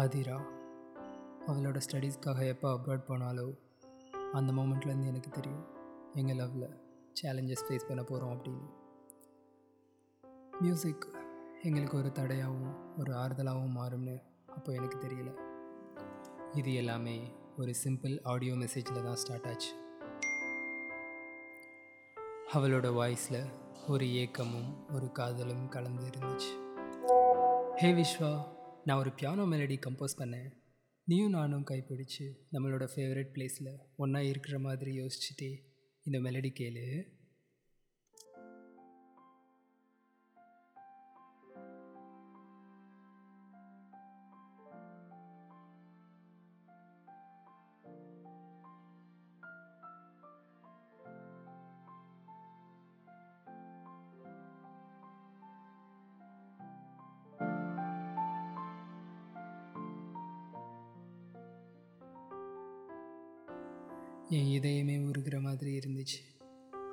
ஆதிரா அவளோட ஸ்டடீஸ்க்காக எப்போ அப்ராட் போனாலோ அந்த மூமெண்ட்லேருந்து எனக்கு தெரியும். எங்கள் லவ்வில் சேலஞ்சஸ் ஃபேஸ் பண்ண போகிறோம் அப்படின்னு. மியூசிக் எங்களுக்கு ஒரு தடையாகவும் ஒரு ஆறுதலாகவும் மாறும்னு அப்போ எனக்கு தெரியல. இது எல்லாமே ஒரு சிம்பிள் ஆடியோ மெசேஜில் தான் ஸ்டார்ட் ஆச்சு. அவளோட வாய்ஸில் ஒரு ஏக்கமும் ஒரு காதலும் கலந்து இருந்துச்சு. ஹே விஸ்வா நான் ஒரு பியானோ மெலடி கம்போஸ் பண்ணேன். நீயும் நானும் கைப்பிடிச்சு நம்மளோட ஃபேவரட் பிளேஸில் ஒன்றா இருக்கிற மாதிரி யோசிச்சுட்டே இந்த மெலடி கேளு. என் இதயமே உருகிற மாதிரி இருந்துச்சு.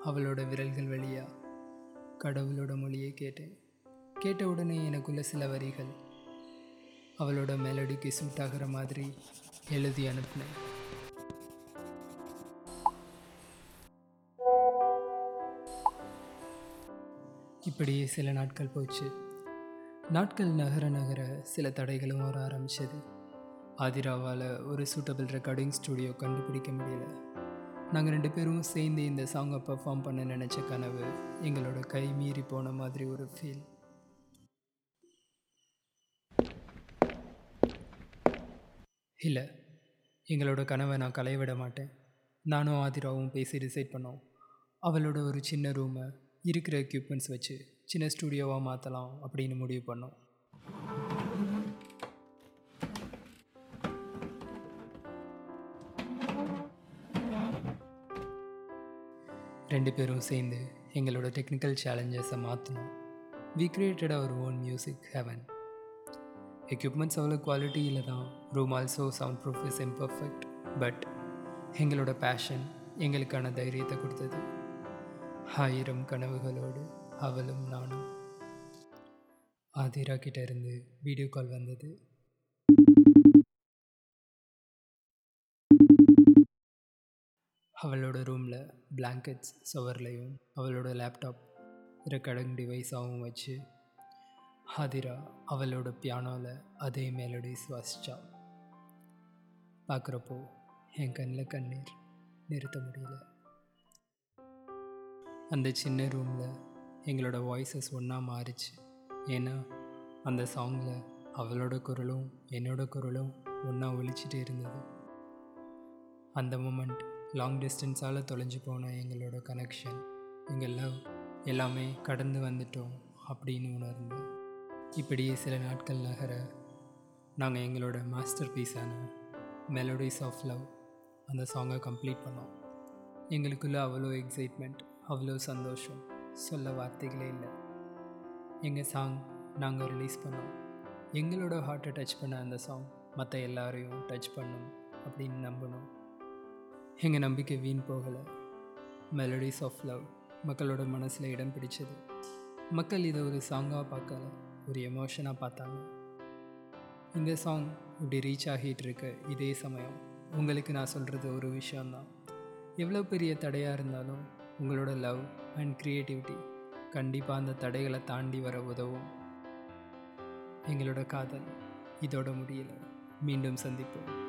அவளோட விரல்கள் வழியாக கடவுளோட மொழியை கேட்டேன். கேட்ட உடனே எனக்குள்ள சில வரிகள் அவளோட மெலடிக்கு சூட் ஆகிற மாதிரி எழுதி அனுப்பினேன். இப்படியே சில நாட்கள் போச்சு. நாட்கள் நகர நகர சில தடைகளும் வர ஆரம்பிச்சது. ஆதிராவால் ஒரு சூட்டபிள் ரெக்கார்டிங் ஸ்டுடியோ கண்டுபிடிக்க முடியல. நாங்கள் ரெண்டு பேரும் சேர்ந்து இந்த சாங்கை பெர்ஃபார்ம் பண்ண நினச்ச கனவு எங்களோட கை மீறி போன மாதிரி ஒரு ஃபீல் இல்லை எங்களோட கனவை நான் களைவிட மாட்டேன். நானும் ஆதிராவும் பேசி டிசைட் பண்ணோம். அவளோட ஒரு சின்ன ரூமை இருக்கிற எக்யூப்மெண்ட்ஸ் வச்சு சின்ன ஸ்டுடியோவாக மாற்றலாம் அப்படின்னு முடிவு பண்ணோம். ரெண்டு பேரும் சேர்ந்து எங்களோட டெக்னிக்கல் சேலஞ்சஸை மாற்றணும் we created our own music heaven equipments அவ்வளோ குவாலிட்டியில் தான். Room also soundproof is imperfect but எங்களோட பேஷன் எங்களுக்கான தைரியத்தை கொடுத்தது. ஆயிரம் கனவுகளோடு அவளும் நானும். ஆதிரா கிட்டேருந்து வீடியோ கால் வந்தது. அவளோட ரூமில் பிளாங்கெட்ஸ் சவர்லையும் அவளோட லேப்டாப் ரெக்கார்டிங் டிவைஸாகவும் வச்சு ஹாதிரா அவளோட பியானோவில் அதே மெலடி சுவாசித்தா பார்க்குறப்போ என் கண்ணில் கண்ணீர் நிறுத்த முடியல. அந்த சின்ன ரூமில் எங்களோட வாய்ஸஸ் ஒன்றா மாறிச்சு. ஏன்னா அந்த சாங்கில் அவளோட குரலும் என்னோட குரலும் ஒன்றா ஒழிச்சிட்டு இருந்தது. அந்த மூமெண்ட் லாங் டிஸ்டன்ஸால் தொலைஞ்சு போன எங்களோட கனெக்ஷன் எங்கள் லவ் எல்லாமே கடந்து வந்துட்டோம் அப்படின்னு உணர்ந்தோம். இப்படியே சில நாட்கள் நகர நாங்கள் எங்களோட மாஸ்டர் பீஸான மெலோடிஸ் ஆஃப் லவ் அந்த சாங்கை கம்ப்ளீட் பண்ணோம். எங்களுக்குள்ள அவ்வளோ எக்ஸைட்மெண்ட் அவ்வளோ சந்தோஷம். சொல்ல வார்த்தைகளே இல்லை. எங்கள் சாங் நாங்கள் ரிலீஸ் பண்ணோம். எங்களோட ஹார்ட்டை டச் பண்ண அந்த சாங் மற்ற எல்லாரையும் டச் பண்ணும் அப்படின்னு நம்பணும் எங்கள் நம்பிக்கை வீண் போகலை. மெலடிஸ் ஆஃப் லவ் மக்களோட மனசில் இடம் பிடிச்சது. மக்கள் இதை ஒரு சாங்காக பார்க்கல ஒரு எமோஷனாக பார்த்தாங்க. இந்த சாங் இப்படி ரீச் ஆகிட்டு இருக்க இதே சமயம் உங்களுக்கு நான் சொல்கிறது ஒரு விஷயந்தான் எவ்வளோ பெரிய தடையாக இருந்தாலும் உங்களோட லவ் அண்ட் க்ரியேட்டிவிட்டி கண்டிப்பாக அந்த தடைகளை தாண்டி வர உதவும். எங்களோட காதல் இதோட முடியல. மீண்டும் சந்திப்போம்.